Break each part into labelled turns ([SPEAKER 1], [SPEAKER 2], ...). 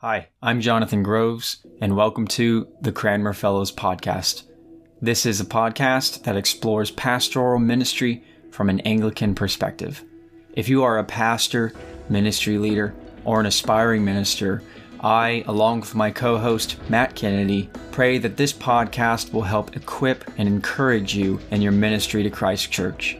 [SPEAKER 1] Hi, I'm Jonathan Groves, and welcome to the Cranmer Fellows Podcast. This is a podcast that explores pastoral ministry from an Anglican perspective. If you are a pastor, ministry leader, or an aspiring minister, I, along with my co host Matt Kennedy, pray that this podcast will help equip and encourage you in your ministry to Christ Church.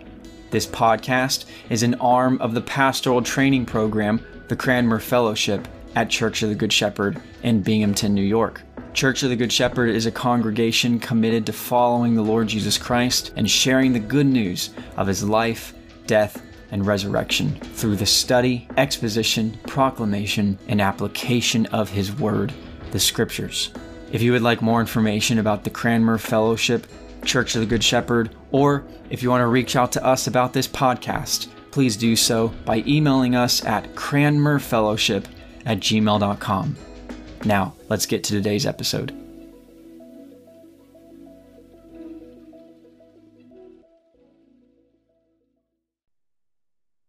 [SPEAKER 1] This podcast is an arm of the pastoral training program, the Cranmer Fellowship at Church of the Good Shepherd in Binghamton, New York. Church of the Good Shepherd is a congregation committed to following the Lord Jesus Christ and sharing the good news of his life, death, and resurrection through the study, exposition, proclamation, and application of his word, the scriptures. If you would like more information about the Cranmer Fellowship, Church of the Good Shepherd, or if you want to reach out to us about this podcast, please do so by emailing us at cranmerfellowship at gmail.com. Now, let's get to today's episode.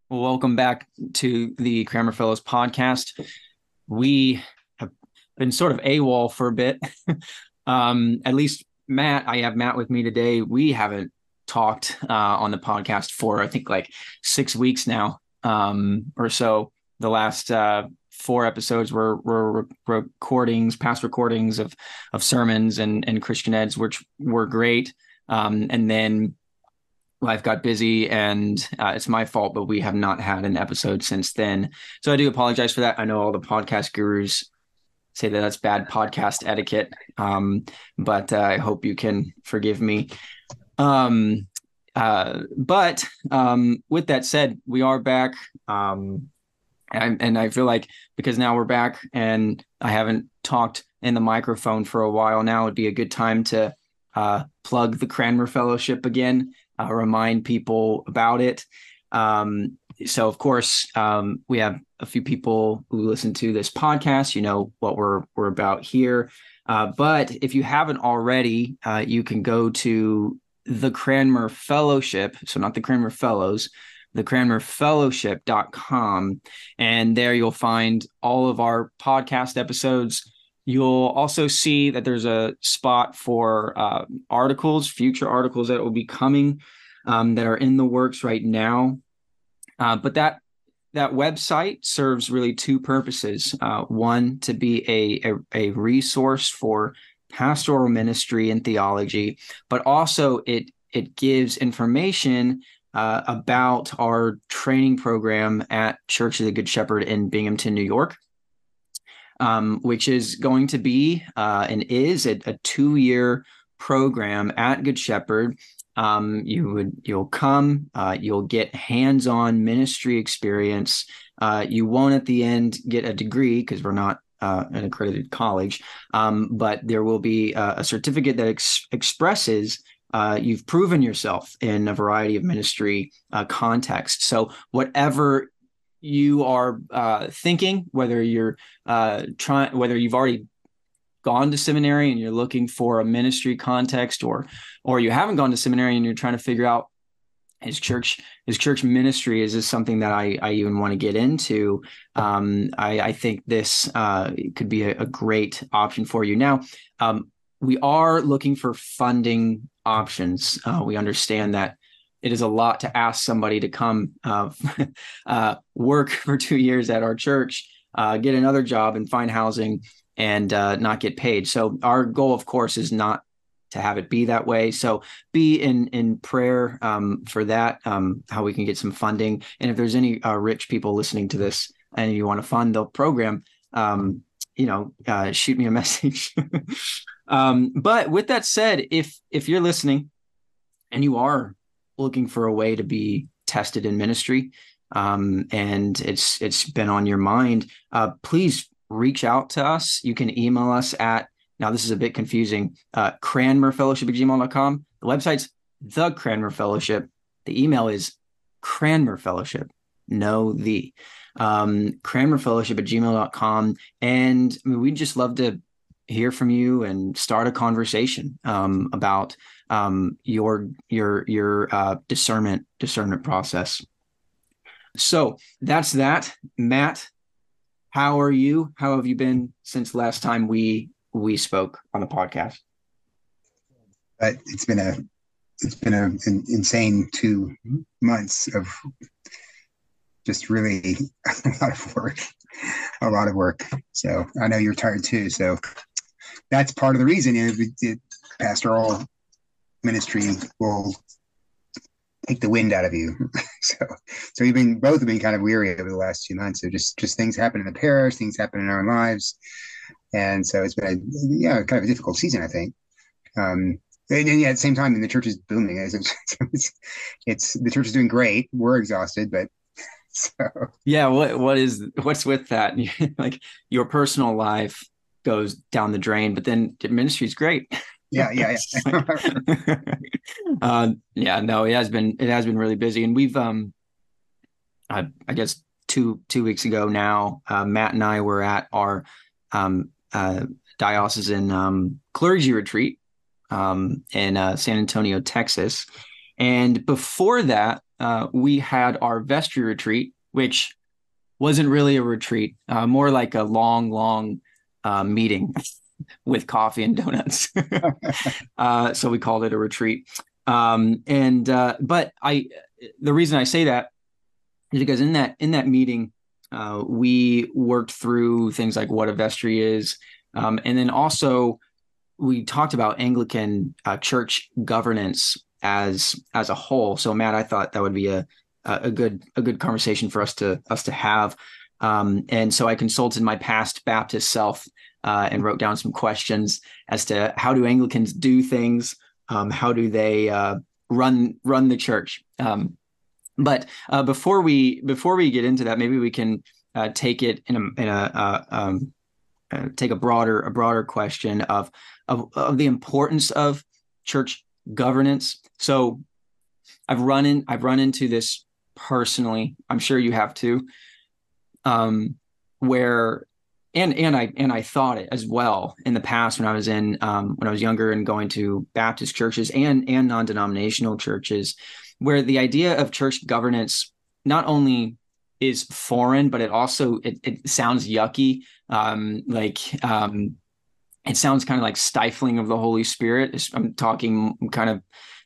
[SPEAKER 1] Welcome back to the Cranmer Fellows podcast. We have been sort of AWOL for a bit. um, at least Matt, I have Matt with me today. We haven't talked uh, on the podcast for I think like six weeks now um, or so. The last uh, four episodes were were recordings, past recordings of of sermons and and Christian eds, which were great. Um, and then life got busy, and uh, it's my fault, but we have not had an episode since then. So I do apologize for that. I know all the podcast gurus say that that's bad podcast etiquette, um, but uh, I hope you can forgive me. Um, uh, but um, with that said, we are back. Um, and, and I feel like because now we're back and I haven't talked in the microphone for a while now, it'd be a good time to uh, plug the Cranmer Fellowship again, uh, remind people about it. Um, so, of course, um, we have a few people who listen to this podcast. You know what we're we're about here. Uh, but if you haven't already, uh, you can go to the Cranmer Fellowship. So, not the Cranmer Fellows, the cranmerfellowship.com. And there you'll find all of our podcast episodes. You'll also see that there's a spot for uh, articles, future articles that will be coming um, that are in the works right now. Uh, but that that website serves really two purposes. Uh, one, to be a, a, a resource for pastoral ministry and theology, but also it it gives information uh, about our training program at Church of the Good Shepherd in Binghamton, New York, um, which is going to be uh, and is a, a two-year program at Good Shepherd. Um, you would you'll come, uh, you'll get hands-on ministry experience. Uh, you won't at the end get a degree because we're not uh, an accredited college, um, but there will be a, a certificate that ex- expresses uh, you've proven yourself in a variety of ministry uh, contexts. So whatever you are uh, thinking, whether you're uh, trying, whether you've already gone to seminary and you're looking for a ministry context, or or you haven't gone to seminary and you're trying to figure out is church is church ministry is this something that I, I even want to get into um, I, I think this uh, could be a, a, great option for you now um, we are looking for funding options. Uh, we understand that it is a lot to ask somebody to come uh, uh, work for two years at our church, uh, get another job, and find housing and uh, not get paid. So our goal, of course, is not to have it be that way. So be in in prayer um, for that, um, how we can get some funding. And if there's any uh, rich people listening to this and you want to fund the program, um, you know, shoot me a message. Um, but with that said, if if you're listening and you are looking for a way to be tested in ministry, um, and it's it's been on your mind, uh, please reach out to us. You can email us at now this is a bit confusing. Uh, cranmerfellowship at gmail.com. The website's the Cranmer Fellowship. The email is Cranmer Fellowship. No, the um, Cranmer Fellowship at gmail.com. And I mean, we'd just love to hear from you and start a conversation um, about um, your your your uh, discernment discernment process. So that's that, Matt. How are you? How have you been since last time we we spoke on the podcast?
[SPEAKER 2] It's been a it's been a, an insane two months of just really a lot of work, a lot of work. So I know you're tired too. So that's part of the reason the pastoral ministry will take the wind out of you. so, so we've been both have been kind of weary over the last two months. So just just things happen in the parish, things happen in our own lives, and so it's been a yeah kind of a difficult season, I think. Um, and, and yeah, at the same time, the church is booming. It's, it's, it's the church is doing great. We're exhausted, but so
[SPEAKER 1] yeah. What what is what's with that? like your personal life goes down the drain, but then ministry is great.
[SPEAKER 2] Yeah, yeah,
[SPEAKER 1] yeah. uh, yeah, no, it has been it has been really busy, and we've um, I, I guess two two weeks ago now, uh, Matt and I were at our um uh diocesan um clergy retreat um in uh, San Antonio, Texas, and before that, uh, we had our vestry retreat, which wasn't really a retreat, uh, more like a long, long uh, meeting with coffee and donuts. uh, so we called it a retreat. Um, and uh, but I, the reason I say that is because in that in that meeting, uh, we worked through things like what a vestry is, um, and then also we talked about Anglican uh, church governance as as a whole. So Matt, I thought that would be a a good a good conversation for us to us to have. Um, and so I consulted my past Baptist self uh, and wrote down some questions as to how do Anglicans do things, um, how do they uh, run run the church. Um, but uh, before we before we get into that, maybe we can uh, take it in a, in a uh, um, uh, take a broader a broader question of, of of the importance of church governance. So I've run in I've run into this personally. I'm sure you have too. Um, where and and I and I thought it as well in the past when I was in um, when I was younger and going to Baptist churches and and non denominational churches, where the idea of church governance not only is foreign, but it also it, it sounds yucky, um, like um, it sounds kind of like stifling of the Holy Spirit. I'm talking kind of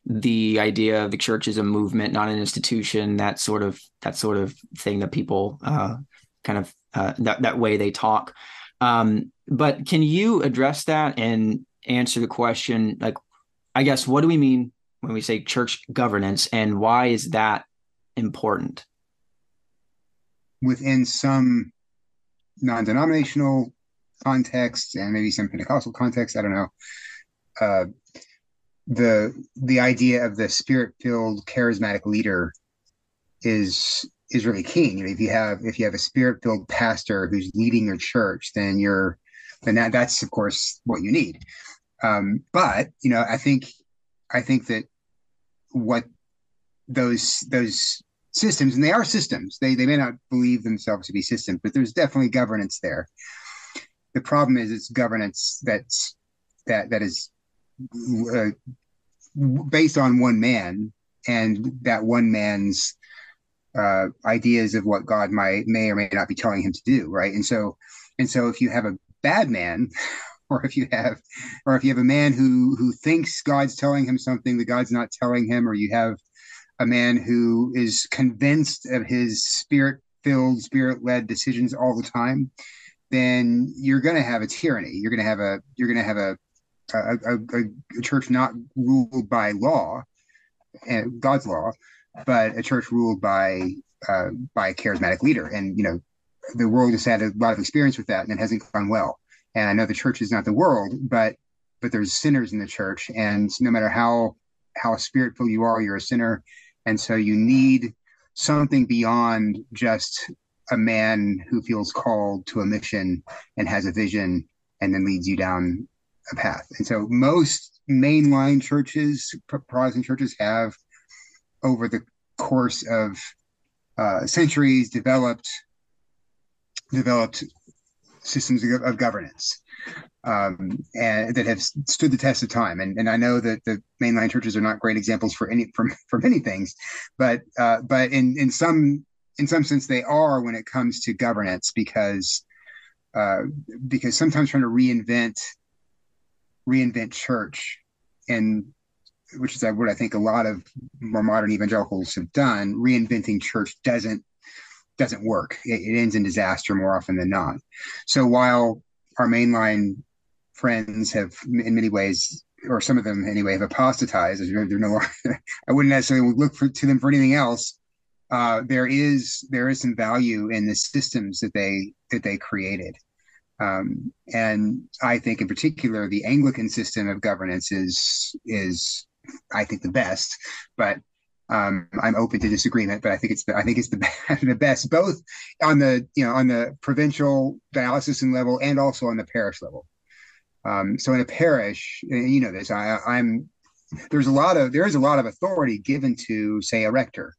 [SPEAKER 1] the idea of the church as a movement, not an institution. That sort of that sort of thing that people uh, kind of uh, that that way they talk. Um, but can you address that and answer the question? Like, I guess, what do we mean when we say church governance, and why is that important?
[SPEAKER 2] Within some non-denominational contexts and maybe some Pentecostal contexts, I don't know. Uh, the the idea of the spirit-filled charismatic leader is is really key. You know, if you have if you have a spirit filled pastor who's leading your church, then you're then that that's of course what you need. Um, but you know, I think I think that what those those systems and they are systems they they may not believe themselves to be systems but there's definitely governance there the problem is it's governance that's that that is uh, based on one man and that one man's uh, ideas of what God might may or may not be telling him to do, right? And so, and so, if you have a bad man, or if you have, or if you have a man who who thinks God's telling him something that God's not telling him, or you have a man who is convinced of his spirit-filled, spirit-led decisions all the time, then you're going to have a tyranny. You're going to have a you're going to have a a, a, a church not ruled by law and God's law, but a church ruled by uh, by a charismatic leader. And you know, the world has had a lot of experience with that, and it hasn't gone well. And I know the church is not the world, but but there's sinners in the church, and no matter how how spiritful you are, you're a sinner, and so you need something beyond just a man who feels called to a mission and has a vision and then leads you down a path. And so most mainline churches, Protestant churches have over the course of uh, centuries developed developed systems of, of governance um, and that have stood the test of time. And, and I know that the mainline churches are not great examples for any for, for many things, but uh, but in in some in some sense they are when it comes to governance because uh, because sometimes trying to reinvent reinvent church and which is what I think a lot of more modern evangelicals have done. Reinventing church doesn't doesn't work. It, it ends in disaster more often than not. So while our mainline friends have, in many ways, or some of them anyway, have apostatized, they're, no longer, I wouldn't necessarily look for, to them for anything else. Uh, there is there is some value in the systems that they that they created. Um, and I think, in particular, the Anglican system of governance is is I think the best, but um, I'm open to disagreement. But I think it's the, I think it's the the best, both on the you know on the provincial diocesan level and also on the parish level. Um, so in a parish, you know this, I, I'm there's a lot of there is a lot of authority given to say a rector,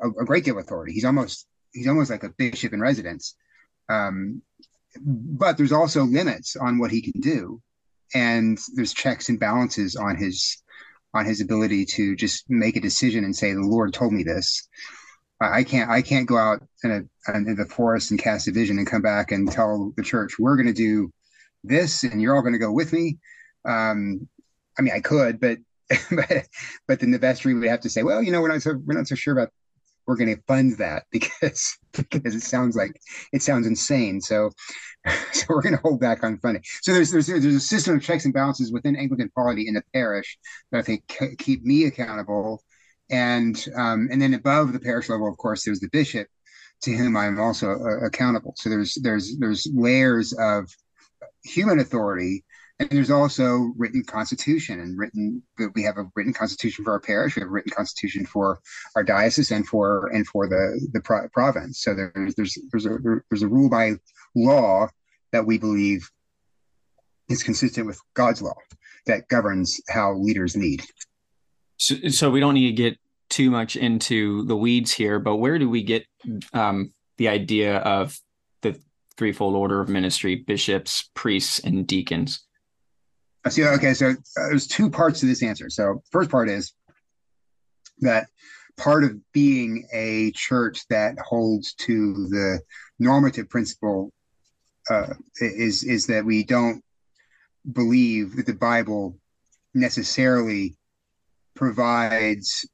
[SPEAKER 2] a, a great deal of authority. He's almost he's almost like a bishop in residence. Um, but there's also limits on what he can do and there's checks and balances on his on his ability to just make a decision and say the lord told me this. I can't i can't go out in, a, in the forest and cast a vision and come back and tell the church we're going to do this and you're all going to go with me. Um, i mean i could but but but then the vestry would have to say well you know we're not so we're not so sure about we're going to fund that because because it sounds like it sounds insane. So so we're going to hold back on funding. So there's there's there's a system of checks and balances within Anglican polity in the parish that I think keep me accountable, and um, and then above the parish level, of course, there's the bishop to whom I'm also uh, accountable. So there's there's there's layers of human authority and there's also written constitution and written we have a written constitution for our parish we have a written constitution for our diocese and for and for the the pro- province. So there's there's there's a there's a rule by law that we believe is consistent with god's law that governs how leaders lead.
[SPEAKER 1] So, so we don't need to get too much into the weeds here but where do we get um, the idea of the threefold order of ministry bishops priests and deacons
[SPEAKER 2] see. Okay, so uh, there's two parts to this answer. So first part is that part of being a church that holds to the normative principle uh, is is that we don't believe that the Bible necessarily provides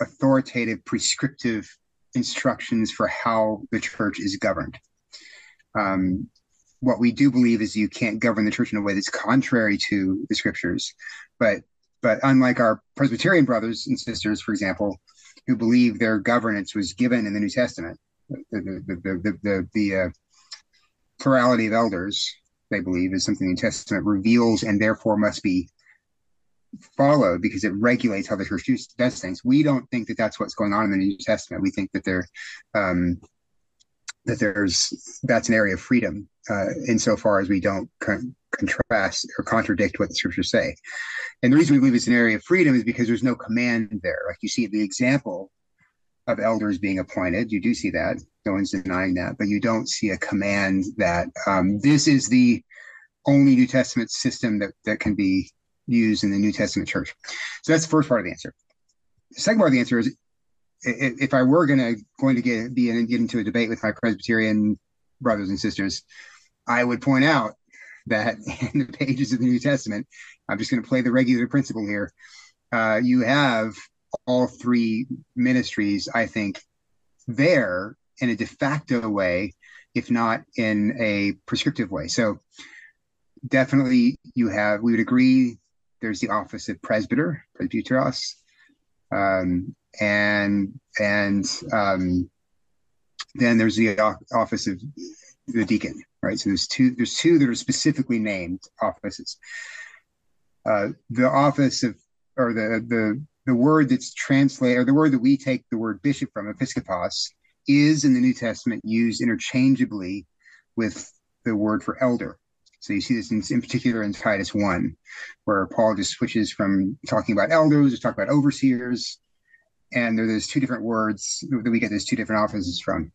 [SPEAKER 2] authoritative prescriptive instructions for how the church is governed. Um, what we do believe is you can't govern the church in a way that's contrary to the scriptures. But but unlike our Presbyterian brothers and sisters, for example, who believe their governance was given in the New Testament, the the the the, the, uh, plurality of elders, they believe, is something the New Testament reveals and therefore must be followed because it regulates how the church does things. We don't think that that's what's going on in the New Testament. We think that they're um, that there's that's an area of freedom uh, insofar as we don't con- contrast or contradict what the scriptures say. And the reason we believe it's an area of freedom is because there's no command there. Like you see the example of elders being appointed, you do see that. No one's denying that, but you don't see a command that um, this is the only New Testament system that that can be used in the New Testament church. So that's the first part of the answer. The second part of the answer is if I were gonna going to get be in, get into a debate with my Presbyterian brothers and sisters, I would point out that in the pages of the New Testament, I'm just going to play the regulative principle here. Uh, you have all three ministries, I think, there in a de facto way, if not in a prescriptive way. So definitely, you have. We would agree. There's the office of presbyter, presbyteros, um, and and um, then there's the office of the deacon, right? So there's two there's two that are specifically named offices. Uh, the office of or the the the word that's translated or the word that we take the word bishop from episkopos is in the New Testament used interchangeably with the word for elder. So you see this in, in particular in Titus 1, where Paul just switches from talking about elders to talk about overseers. And there's two different words that we get those two different offices from.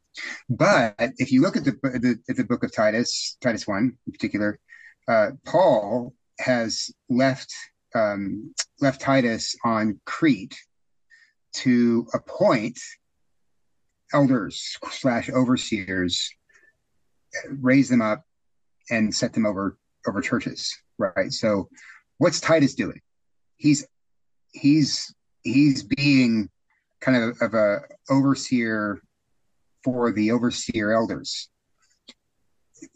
[SPEAKER 2] But if you look at the, the, at the book of Titus, Titus 1 in particular, uh, Paul has left um, left Titus on Crete to appoint elders slash overseers raise them up and set them over over churches, right? So, what's Titus doing? He's he's he's being kind of of a overseer for the overseer elders.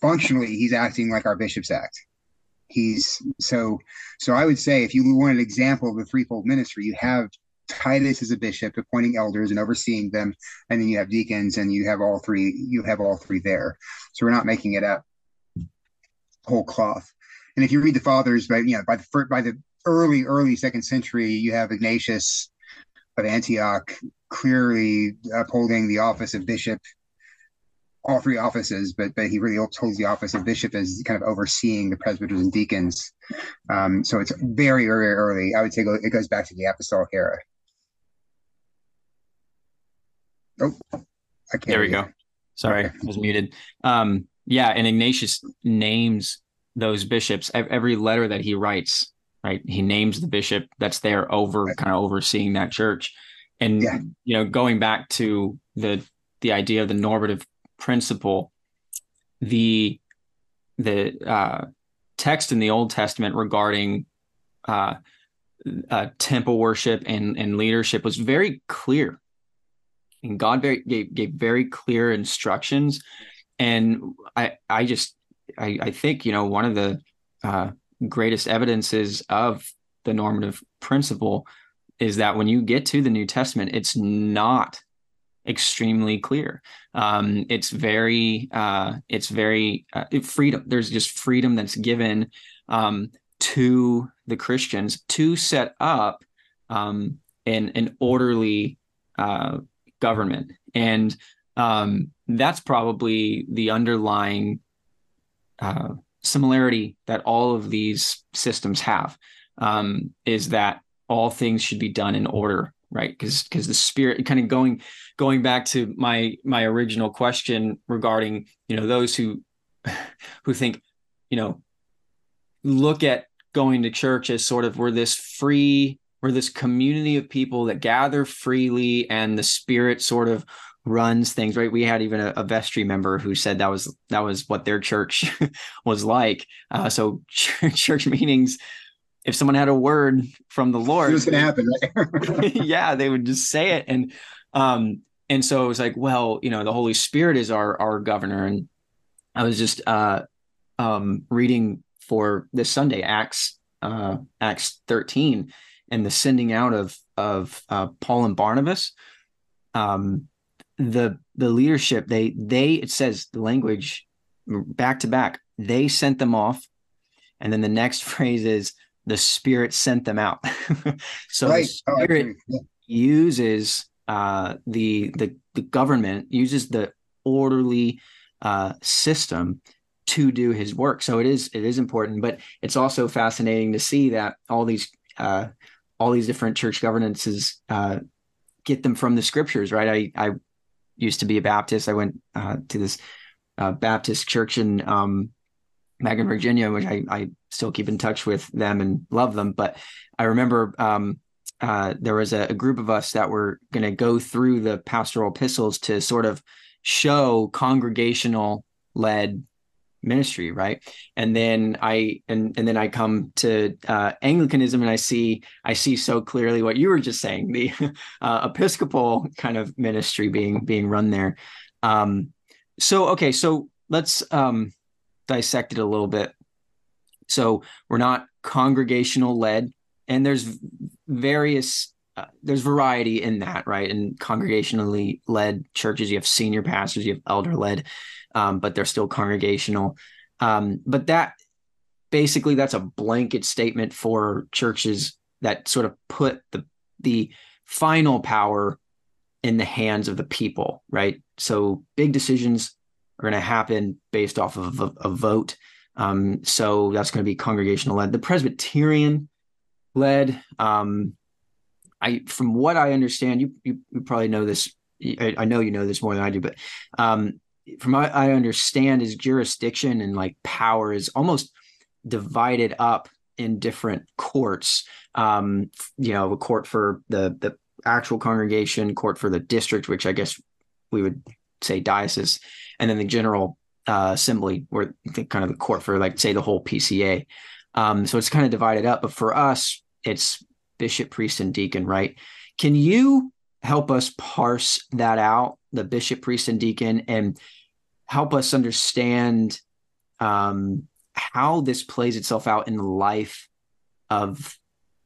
[SPEAKER 2] Functionally, he's acting like our bishops act. He's so so. I would say if you want an example of the threefold ministry, you have Titus as a bishop appointing elders and overseeing them, and then you have deacons, and you have all three. You have all three there. So we're not making it up whole cloth. And if you read the fathers, by you know by the by the early early second century, you have Ignatius of Antioch clearly upholding the office of bishop all three offices, but but he really holds the office of bishop as kind of overseeing the presbyters and deacons. Um, so it's very very early. I would say it goes back to the apostolic era. Oh, I
[SPEAKER 1] can't. There we go. Sorry, okay. I was muted. Um, yeah, and Ignatius names those bishops. Every letter that he writes, right? He names the bishop that's there over right. kind of overseeing that church. And yeah. you know, going back to the the idea of the normative principle, the the uh, text in the Old Testament regarding uh, uh, temple worship and and leadership was very clear, and God very, gave gave very clear instructions. And I I just I, I think you know one of the uh, greatest evidences of the normative principle is that when you get to the New Testament, it's not extremely clear. Um, it's very, uh, it's very uh, freedom. There's just freedom that's given um, to the Christians to set up um, an an orderly uh, government, and um, that's probably the underlying uh, similarity that all of these systems have. Um, is that all things should be done in order right because because the spirit kind of going going back to my my original question regarding you know those who who think you know look at going to church as sort of we're this free we're this community of people that gather freely and the spirit sort of runs things right we had even a, a vestry member who said that was that was what their church was like uh, so church meetings if someone had a word from the Lord,
[SPEAKER 2] what's going to happen,
[SPEAKER 1] right? yeah, they would just say it, and um, and so it was like, well, you know, the Holy Spirit is our our governor, and I was just uh, um, reading for this Sunday Acts uh, Acts thirteen, and the sending out of of uh, Paul and Barnabas. Um, the the leadership they they it says the language back to back they sent them off and then the next phrase is the spirit sent them out. so right. the oh, spirit oh, yeah. uses uh, the, the the government uses the orderly uh, system to do his work. So it is it is important, but it's also fascinating to see that all these uh, all these different church governances uh, get them from the scriptures, right? I I used to be a Baptist. I went uh, to this uh, Baptist church in um, Magna, Virginia, which I, I still keep in touch with them and love them. But I remember um, uh, there was a, a, group of us that were going to go through the pastoral epistles to sort of show congregational led ministry right and then i and and then i come to uh, anglicanism and i see i see so clearly what you were just saying the uh, episcopal kind of ministry being being run there um so okay so let's um dissect it a little bit. So we're not congregational led, and there's various uh, there's variety in that, right? In congregationally led churches, you have senior pastors, you have elder led, um, but they're still congregational. Um, but that basically that's a blanket statement for churches that sort of put the the final power in the hands of the people, right? So big decisions are going to happen based off of a, a vote. Um, so that's going to be congregational led. The Presbyterian led, um, I from what I understand, you you, you probably know this. I, I, know you know this more than I do, but um, from what I understand, is jurisdiction and like power is almost divided up in different courts. Um, you know, a court for the the actual congregation, court for the district, which I guess we would say diocese, and then the general uh, assembly, or the, kind of the court for like say the whole PCA. Um, so it's kind of divided up. But for us, it's bishop, priest, and deacon, right? Can you help us parse that out, the bishop, priest, and deacon, and help us understand um, how this plays itself out in the life of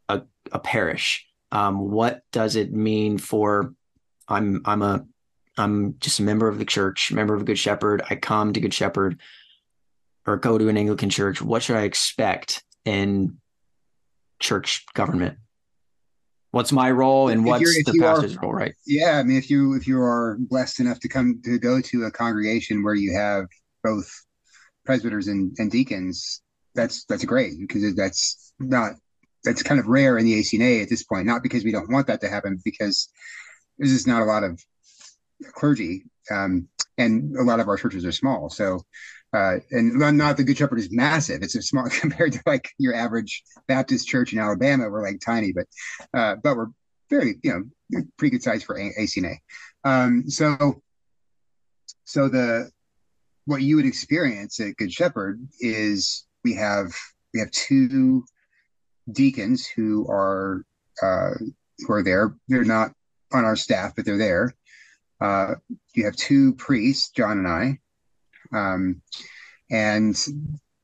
[SPEAKER 1] a, a parish? Um, what does it mean for I'm I'm a I'm just a member of the church, member of a Good Shepherd. I come to Good Shepherd or go to an Anglican church. What should I expect in church government? What's my role and what's the pastor's are, role, right?
[SPEAKER 2] Yeah, I mean, if you if you are blessed enough to come to go to a congregation where you have both presbyters and, and deacons, that's that's great because that's not that's kind of rare in the ACNA at this point. Not because we don't want that to happen, because there's just not a lot of clergy, um, and a lot of our churches are small. So, uh, and not the Good Shepherd is massive. It's a small compared to like your average Baptist church in Alabama. We're like tiny, but uh, but we're very you know pretty good size for a- ACNA. Um, so so the what you would experience at Good Shepherd is we have we have two deacons who are uh, who are there. They're not on our staff, but they're there. Uh, you have two priests, John and I, um, and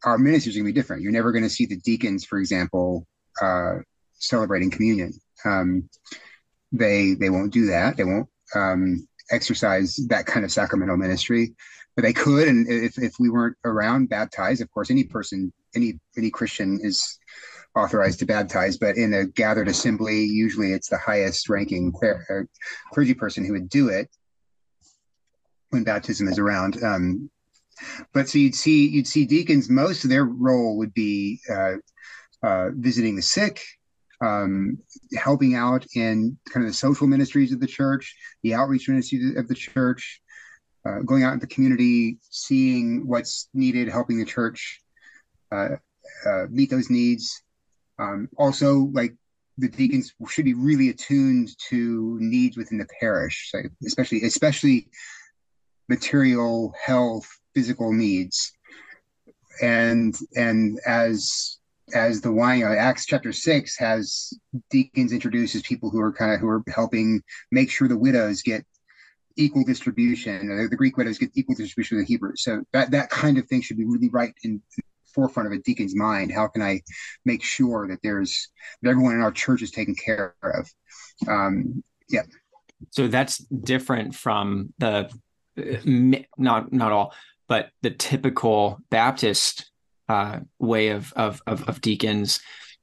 [SPEAKER 2] our ministries are going to be different. You're never going to see the deacons, for example, uh, celebrating communion. Um, they they won't do that. They won't um, exercise that kind of sacramental ministry, but they could. And if if we weren't around, baptize. Of course, any person, any any Christian is authorized to baptize, but in a gathered assembly, usually it's the highest ranking uh, clergy person who would do it when baptism is around. Um, but so you'd see you'd see deacons. Most of their role would be uh, uh, visiting the sick, um, helping out in kind of the social ministries of the church, the outreach ministries of the church, uh, going out in the community, seeing what's needed, helping the church uh, uh, meet those needs. Um, also, like the deacons should be really attuned to needs within the parish, so especially especially material health physical needs. And and as as the wine uh, acts chapter 6 has deacons introduces people who are kind of who are helping make sure the widows get equal distribution uh, the greek widows get equal distribution of the hebrews. So that that kind of thing should be really right in the forefront of a deacon's mind. How can i make sure that there's that everyone in our church is taken care of? Um yeah.
[SPEAKER 1] So that's different from the not not all, but the typical Baptist uh, way of, of of of deacons.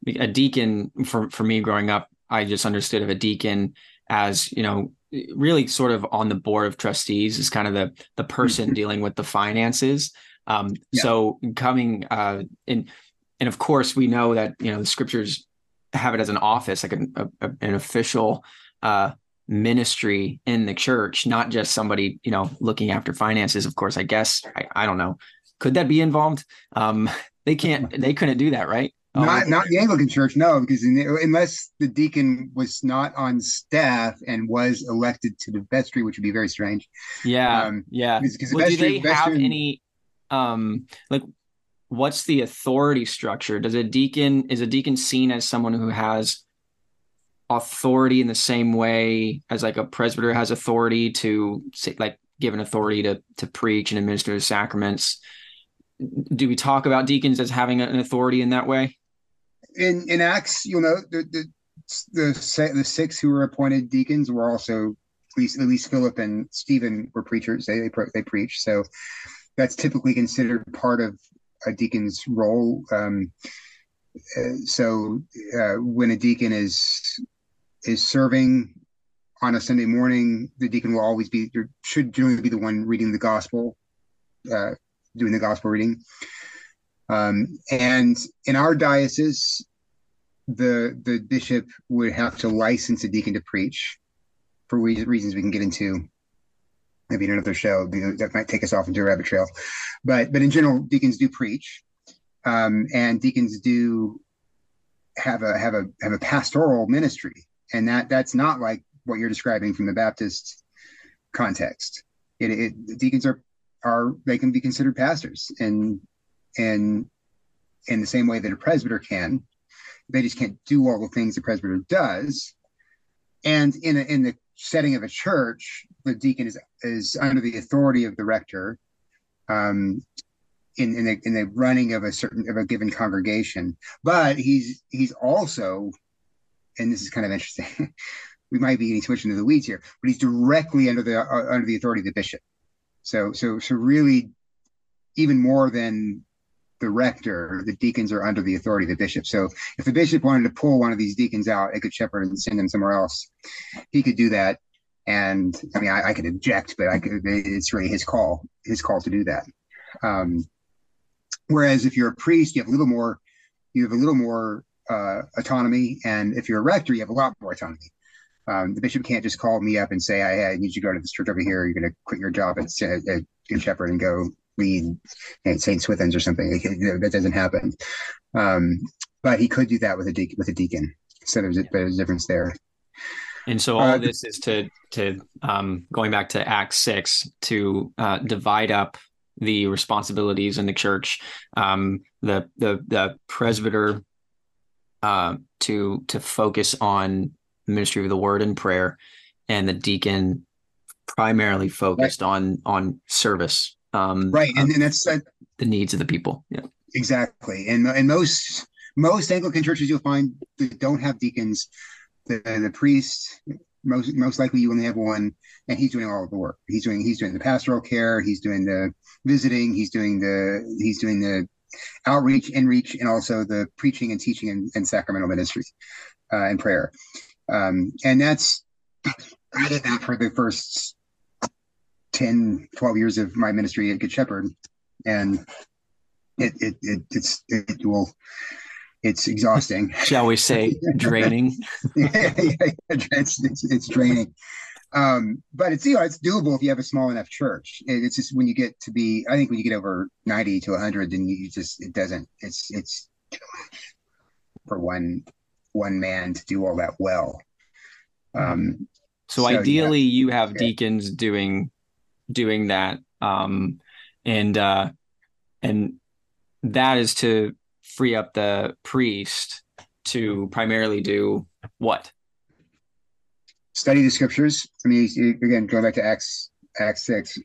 [SPEAKER 1] A deacon for for me growing up, I just understood of a deacon as you know really sort of on the board of trustees is kind of the the person mm-hmm. dealing with the finances. Um, yeah. So coming uh, in, and of course we know that you know the scriptures have it as an office, like an, a, an official uh, ministry in the church, not just somebody, you know, looking after finances. Of course, I guess I, I don't know. Could that be involved? Um, they can't. They couldn't do that, right?
[SPEAKER 2] Not, oh. not the Anglican Church, no, because in, unless the deacon was not on staff and was elected to the vestry, which would be very strange.
[SPEAKER 1] Yeah, um, yeah. Because well, vestry, do they vestry, have any, um, like, what's the authority structure? Does a deacon is a deacon seen as someone who has authority in the same way as like a presbyter has authority to say, like given authority to to preach and administer the sacraments. Do we talk about deacons as having an authority in that way?
[SPEAKER 2] In in acts you know the the the, the six who were appointed deacons were also at least at least philip and stephen were preachers. They they, they preach so that's typically considered part of a deacon's role. Um, uh, so uh, when a deacon is is serving on a Sunday morning, the deacon will always be should generally be the one reading the gospel, uh, doing the gospel reading. Um, and in our diocese, the the bishop would have to license a deacon to preach for reasons we can get into. Maybe in another show that might take us off into a rabbit trail. But but in general deacons do preach. Um, and deacons do have a have a have a pastoral ministry and that that's not like what you're describing from the Baptist context. It, it deacons are are they can be considered pastors and and in the same way that a presbyter can. They just can't do all the things the presbyter does. And in a, in the setting of a church the deacon is is under the authority of the rector um, in in the, in the running of a certain of a given congregation. But he's he's also and this is kind of interesting we might be getting too much into the weeds here but he's directly under the uh, under the authority of the bishop so so so really even more than the rector, the deacons are under the authority of the bishop. So if the bishop wanted to pull one of these deacons out, of Good Shepherd and send them somewhere else. He could do that. And I mean, I, I could object, but I could, it's really his call, his call to do that. Um, whereas if you're a priest, you have a little more, you have a little more uh, autonomy, and if you're a rector, you have a lot more autonomy. Um, the bishop can't just call me up and say, I, I, need you to go to this church over here. You're going to quit your job at, at, at Good Shepherd and go lead at St. Swithin's or something. That doesn't happen. Um, but he could do that with a deacon. With a deacon. So there's a, there's a difference there.
[SPEAKER 1] And so all uh, this is to to um, going back to Acts six to uh, divide up the responsibilities in the church. Um, the the the presbyter uh, to to focus on ministry of the word and prayer, and the deacon primarily focused right. on on service.
[SPEAKER 2] Um, right, and, and that's uh,
[SPEAKER 1] the needs of the people. Yeah,
[SPEAKER 2] exactly. And and most most Anglican churches you'll find that don't have deacons. The the priest most most likely you only have one, and he's doing all of the work. He's doing he's doing the pastoral care. He's doing the visiting. He's doing the he's doing the outreach, inreach, and also the preaching and teaching and, and sacramental ministry uh, and prayer. Um, and that's I did that for the first 10, 12 years of my ministry at Good Shepherd. And it, it, it it's, it will, it's exhausting.
[SPEAKER 1] Shall we say draining?
[SPEAKER 2] yeah, yeah, yeah, it's, it's, it's draining. Um, but it's you know it's doable if you have a small enough church. It, it's just when you get to be, I think when you get over ninety to hundred, then you just it doesn't. It's it's for one one man to do all that well.
[SPEAKER 1] Um, so, so ideally, yeah. you have deacons doing doing that, um, and uh, and that is to free up the priest to primarily do what?
[SPEAKER 2] Study the scriptures. I mean, again, going back to Acts Acts six,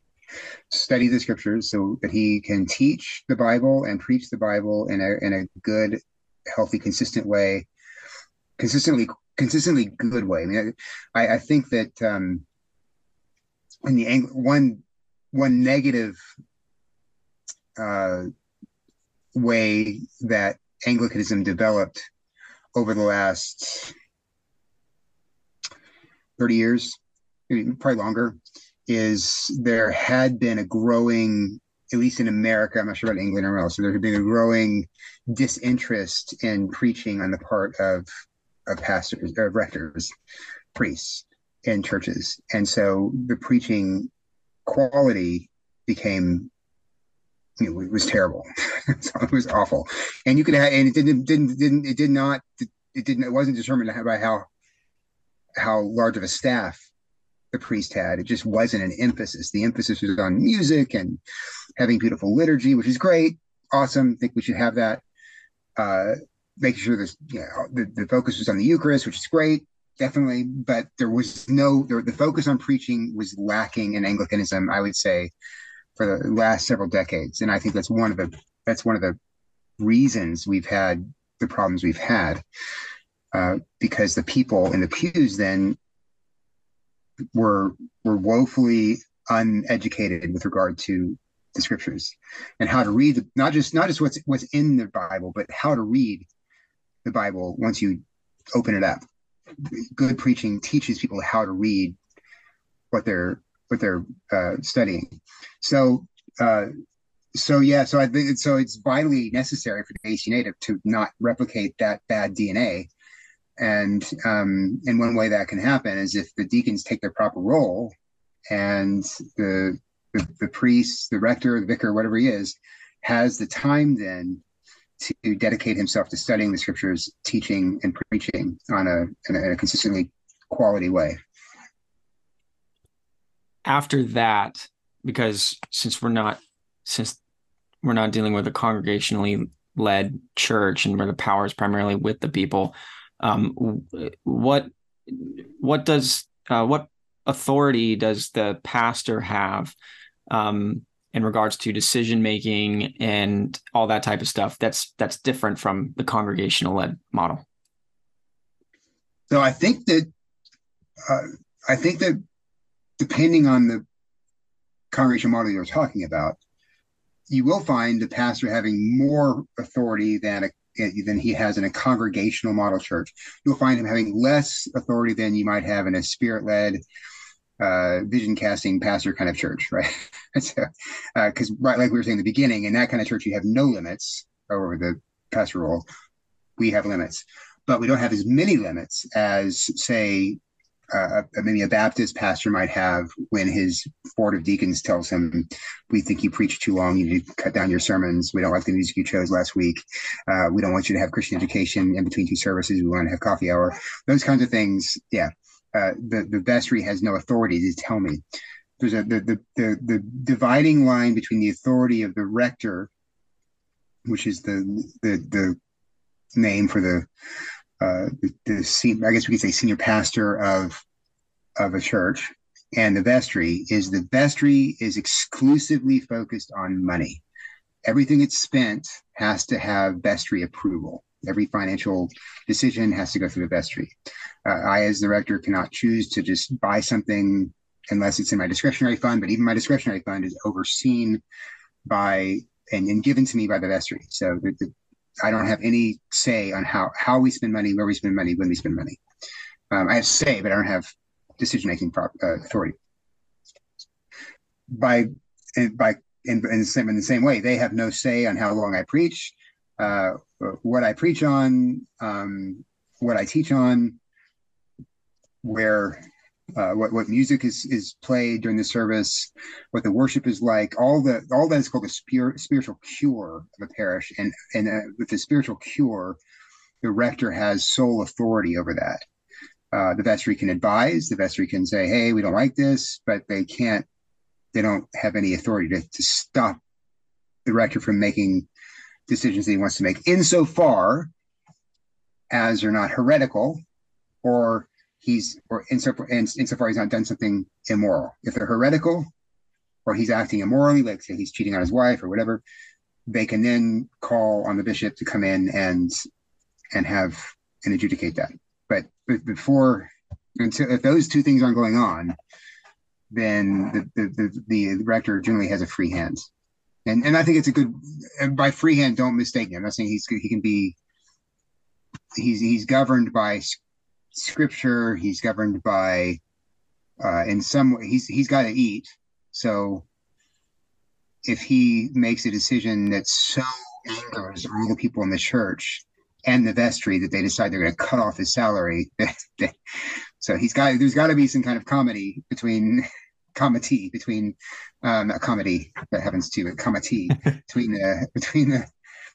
[SPEAKER 2] study the scriptures so that he can teach the Bible and preach the Bible in a in a good, healthy, consistent way, consistently consistently good way. I mean, I, I think that um, in the ang- one one negative uh, way that Anglicanism developed over the last 30 years, probably longer, is there had been a growing, at least in America, I'm not sure about England or else, so there had been a growing disinterest in preaching on the part of, of pastors, or rectors, priests in churches. And so the preaching quality became it was terrible. it was awful, and you could have, and it didn't, didn't, didn't, it did not, it didn't, it wasn't determined by how, how large of a staff the priest had. It just wasn't an emphasis. The emphasis was on music and having beautiful liturgy, which is great, awesome. I think we should have that. Uh, making sure this, you know, the, the focus was on the Eucharist, which is great, definitely. But there was no, the, the focus on preaching was lacking in Anglicanism, I would say for the last several decades, and I think that's one of the that's one of the reasons we've had the problems we've had uh, because the people in the pews then were were woefully uneducated with regard to the scriptures and how to read the, not just not just what's what's in the Bible, but how to read the Bible once you open it up. Good preaching teaches people how to read what they're what they're uh, studying. So, uh, so yeah, so I think so. It's vitally necessary for the AC native to not replicate that bad DNA, and um, and one way that can happen is if the deacons take their proper role, and the the, the priest, the rector, the vicar, whatever he is, has the time then to dedicate himself to studying the scriptures, teaching and preaching on a, in a, in a consistently quality way.
[SPEAKER 1] After that, because since we're not since we're not dealing with a congregationally led church and where the power is primarily with the people, um, what what does uh, what authority does the pastor have um, in regards to decision making and all that type of stuff that's that's different from the congregational led model?
[SPEAKER 2] So i think that uh, i think that depending on the congregational model you're talking about you will find the pastor having more authority than a than he has in a congregational model church. You'll find him having less authority than you might have in a spirit led uh, vision casting pastor kind of church, right? so, because uh, right, like we were saying in the beginning, in that kind of church, you have no limits over the pastor role. We have limits, but we don't have as many limits as, say, uh, maybe a Baptist pastor might have when his board of deacons tells him, "We think you preach too long. You need to cut down your sermons. We don't like the music you chose last week. Uh, we don't want you to have Christian education in between two services. We want to have coffee hour. Those kinds of things. Yeah, uh, the the vestry has no authority to tell me. There's a the, the the the dividing line between the authority of the rector, which is the the the name for the uh, the, the I guess we could say senior pastor of of a church, and the vestry is the vestry is exclusively focused on money. Everything it's spent has to have vestry approval. Every financial decision has to go through the vestry. Uh, I, as the rector, cannot choose to just buy something unless it's in my discretionary fund. But even my discretionary fund is overseen by and, and given to me by the vestry. So the, the, I don't have any say on how how we spend money, where we spend money, when we spend money. Um, I have say, but I don't have decision making uh, authority. By by in, in, the same in the same way, they have no say on how long I preach, uh, what I preach on, um, what I teach on, where uh, what what music is is played during the service, what the worship is like, all the all that is called the spirit, spiritual cure of a parish, and and uh, with the spiritual cure, the rector has sole authority over that. Uh, the vestry can advise, the vestry can say, "Hey, we don't like this," but they can't. They don't have any authority to, to stop the rector from making decisions that he wants to make, insofar as they're not heretical or he's or insofar, insofar he's not done something immoral. If they're heretical or he's acting immorally, like say he's cheating on his wife or whatever, they can then call on the bishop to come in and and have and adjudicate that. But, before until if those two things aren't going on, then the the, the, the rector generally has a free hand. And and I think it's a good and by free hand, don't mistake me. I'm not saying he's he can be he's he's governed by scripture. He's governed by, uh, in some way, he's he's got to eat. So if he makes a decision that so angers all the people in the church and the vestry that they decide they're going to cut off his salary, so he's got there's got to be some kind of comedy between comedy between um, a comedy that happens to a comedy between the between the,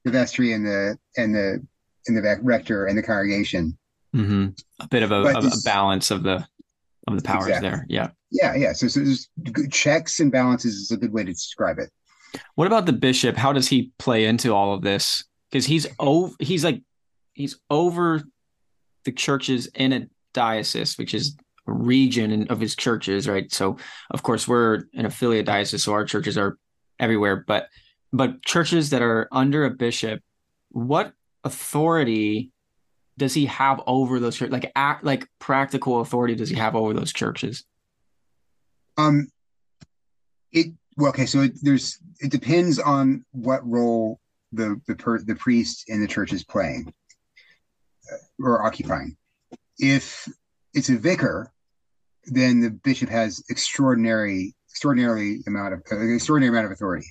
[SPEAKER 2] the vestry and the and the and the rector and the congregation
[SPEAKER 1] Mm-hmm. A bit of a, a, a, balance of the of the powers exactly. there. Yeah.
[SPEAKER 2] Yeah, yeah. So, so there's checks and balances is a good way to describe it.
[SPEAKER 1] What about the bishop? How does he play into all of this? Because he's over. He's like he's over the churches in a diocese, which is a region of his churches, right? So, of course, we're an affiliate diocese, so our churches are everywhere. But but churches that are under a bishop, what authority does he have over those churches? Like act like practical authority does he have over those churches?
[SPEAKER 2] Um, it well, okay. So it, there's it depends on what role the the per, the priest in the church is playing uh, or occupying. If it's a vicar, then the bishop has extraordinary extraordinarily amount of uh, extraordinary amount of authority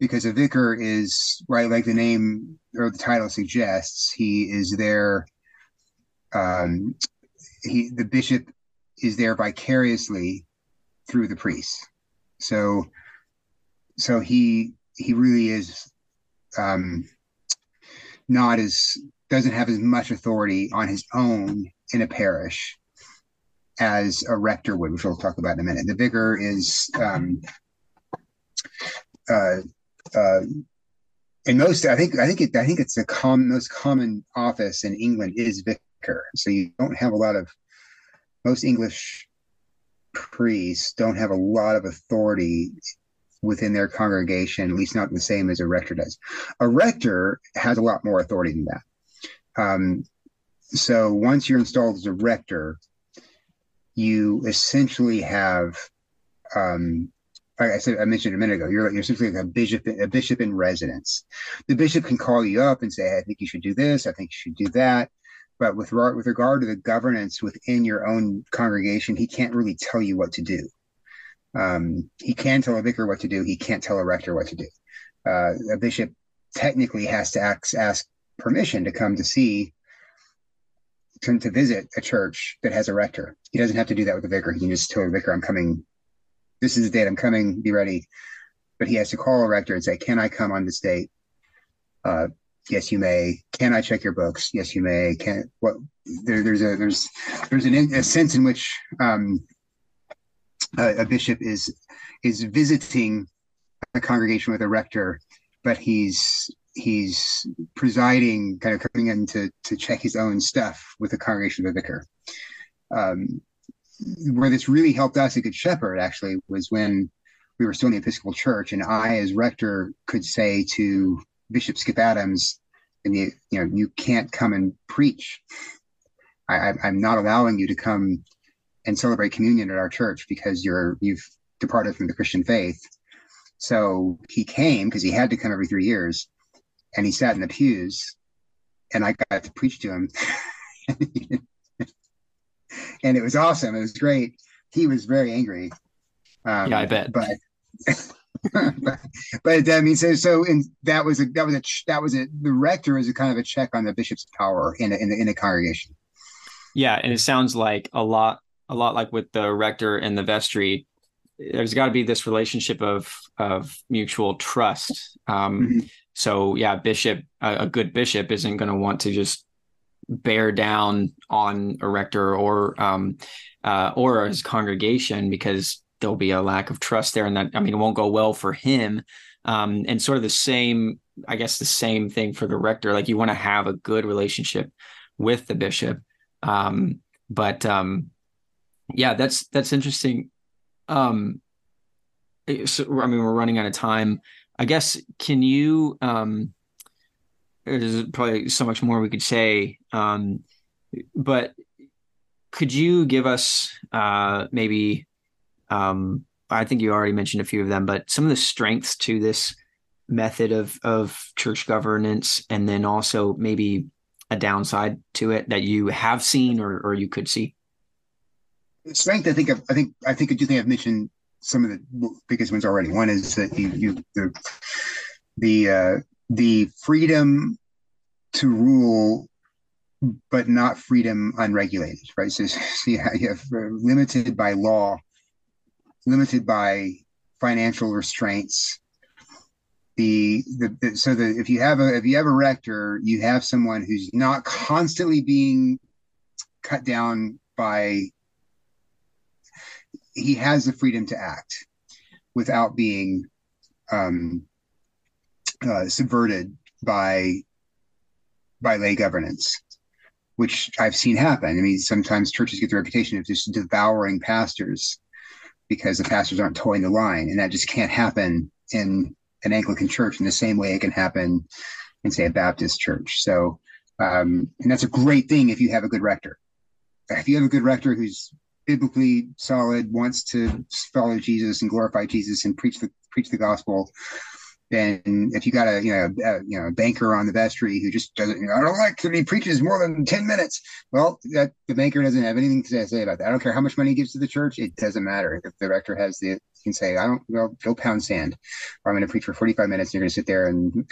[SPEAKER 2] because a vicar is right like the name or the title suggests he is there um, he the bishop is there vicariously through the priest so so he he really is um, not as doesn't have as much authority on his own in a parish as a rector would, which we'll talk about in a minute. The vicar is um, uh, uh, and most I think I think it I think it's the com- most common office in England is vicar. So you don't have a lot of most English priests don't have a lot of authority within their congregation, at least not the same as a rector does. A rector has a lot more authority than that. Um, so once you're installed as a rector, you essentially have, um, like I said, I mentioned a minute ago, you're, you're simply like a bishop, a bishop in residence. The bishop can call you up and say, I think you should do this. I think you should do that. But with, with regard to the governance within your own congregation, he can't really tell you what to do. Um, he can tell a vicar what to do. He can't tell a rector what to do. Uh, a bishop technically has to ask, ask permission to come to see to, to visit a church that has a rector. He doesn't have to do that with the vicar. He can just tell a vicar, I'm coming. This is the date I'm coming. Be ready. But he has to call a rector and say, Can I come on this date? Uh, yes, you may. Can I check your books? Yes, you may. Can what? There, there's a there's there's an, a sense in which um, a, a bishop is is visiting a congregation with a rector, but he's he's presiding, kind of coming in to, to check his own stuff with the congregation of the vicar. Um, where this really helped us at Good Shepherd actually was when we were still in the Episcopal Church, and I, as rector, could say to Bishop Skip Adams, and you, you know, you can't come and preach. I, I'm not allowing you to come and celebrate communion at our church because you're you've departed from the Christian faith. So he came because he had to come every three years and he sat in the pews and I got to preach to him. and it was awesome. It was great. He was very angry.
[SPEAKER 1] Um, yeah, I bet.
[SPEAKER 2] But, but, but I mean, so so and that was a that was a that was a the rector is a kind of a check on the bishop's power in a, in a, in a congregation.
[SPEAKER 1] Yeah, and it sounds like a lot a lot like with the rector and the vestry. There's got to be this relationship of of mutual trust. Um, mm-hmm. So yeah, bishop, a, a good bishop isn't going to want to just bear down on a rector or um, uh, or his congregation because there'll be a lack of trust there, and that I mean it won't go well for him. Um, and sort of the same, I guess, the same thing for the rector. Like you want to have a good relationship with the bishop, um, but um, yeah, that's that's interesting. Um, so, I mean, we're running out of time. I guess can you um there's probably so much more we could say um but could you give us uh maybe um I think you already mentioned a few of them but some of the strengths to this method of of church governance and then also maybe a downside to it that you have seen or or you could see
[SPEAKER 2] strength i think I've, i think i think i do think i've mentioned some of the biggest ones already. One is that you, you the the uh, the freedom to rule, but not freedom unregulated, right? So, so have, you have limited by law, limited by financial restraints. The, the, the so that if you have a if you have a rector, you have someone who's not constantly being cut down by he has the freedom to act without being um, uh, subverted by by lay governance, which I've seen happen. I mean, sometimes churches get the reputation of just devouring pastors because the pastors aren't toeing the line, and that just can't happen in an Anglican church in the same way it can happen in, say, a Baptist church. So, um, and that's a great thing if you have a good rector. If you have a good rector who's biblically solid, wants to follow Jesus and glorify Jesus and preach the preach the gospel, then if you got a you know a, you know banker on the vestry who just doesn't, you know, I don't like that he preaches more than ten minutes. Well, that the banker doesn't have anything to say about that. I don't care how much money he gives to the church; it doesn't matter. If the rector has the, you can say, I don't well go pound sand, or I'm going to preach for forty five minutes. and You're going to sit there and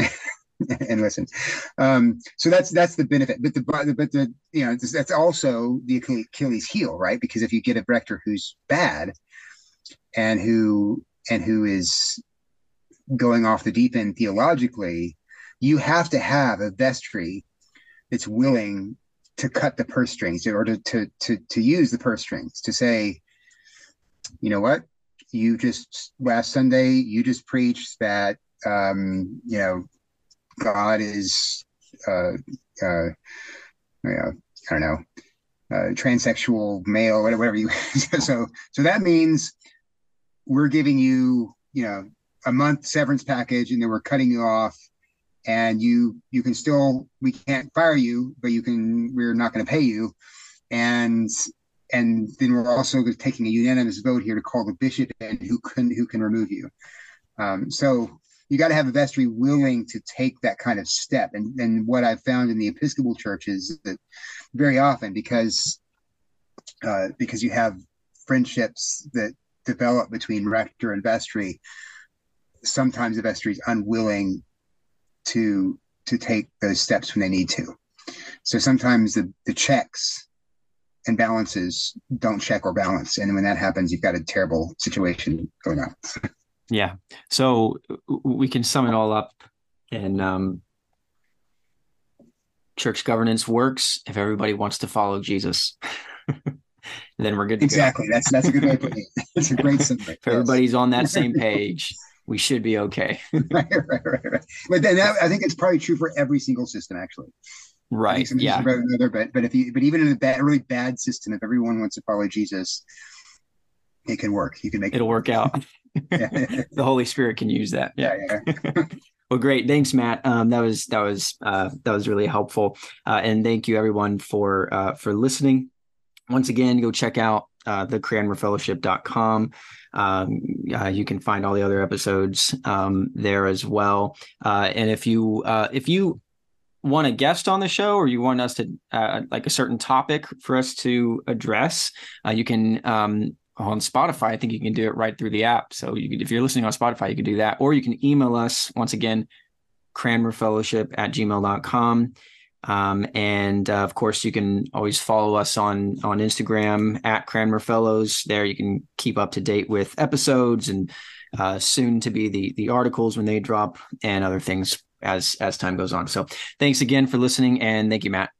[SPEAKER 2] and listen. Um, so that's that's the benefit. But the but the you know that's also the Achilles heel, right? Because if you get a rector who's bad and who and who is going off the deep end theologically, you have to have a vestry that's willing to cut the purse strings or to to to, to use the purse strings to say, you know what, you just last Sunday you just preached that um, you know God is uh, uh, I don't know uh, transsexual male whatever you so so that means we're giving you you know a month severance package and then we're cutting you off and you you can still we can't fire you but you can we're not going to pay you and and then we're also taking a unanimous vote here to call the bishop in who can who can remove you. Um, so you got to have a vestry willing to take that kind of step. And and what I've found in the Episcopal churches is that very often because uh, because you have friendships that develop between rector and vestry, sometimes the vestry is unwilling to to take those steps when they need to. So sometimes the the checks and balances don't check or balance. And when that happens, you've got a terrible situation going on.
[SPEAKER 1] yeah. So we can sum it all up and um, church governance works if everybody wants to follow Jesus. then we're good.
[SPEAKER 2] exactly. Go. That's that's a good way to put it. It's a great summary.
[SPEAKER 1] if everybody's on that same page, we should be okay.
[SPEAKER 2] right, right, right, right. But then that, I think it's probably true for every single system, actually.
[SPEAKER 1] Right. Yeah.
[SPEAKER 2] Another, but but if you but even in a bad, really bad system, if everyone wants to follow Jesus, it can work. You can make
[SPEAKER 1] it'll it work. out. the Holy Spirit can use that.
[SPEAKER 2] Yeah. yeah.
[SPEAKER 1] well, great. Thanks, Matt. Um, that was that was uh, that was really helpful. Uh, and thank you everyone for uh, for listening. Once again, go check out uh, the cranmerfellowship.com. Um, uh, you can find all the other episodes um, there as well. Uh, and if you uh, if you want a guest on the show or you want us to uh, like a certain topic for us to address, uh, you can um, on Spotify. I think you can do it right through the app. So you if you're listening on Spotify, you can do that, or you can email us once again, cranmerfellowship at gmail.com. Um, and uh, of course, you can always follow us on on Instagram at Cranmer Fellows. There, you can keep up to date with episodes and uh, soon to be the the articles when they drop and other things as as time goes on. So thanks again for listening and thank you, Matt.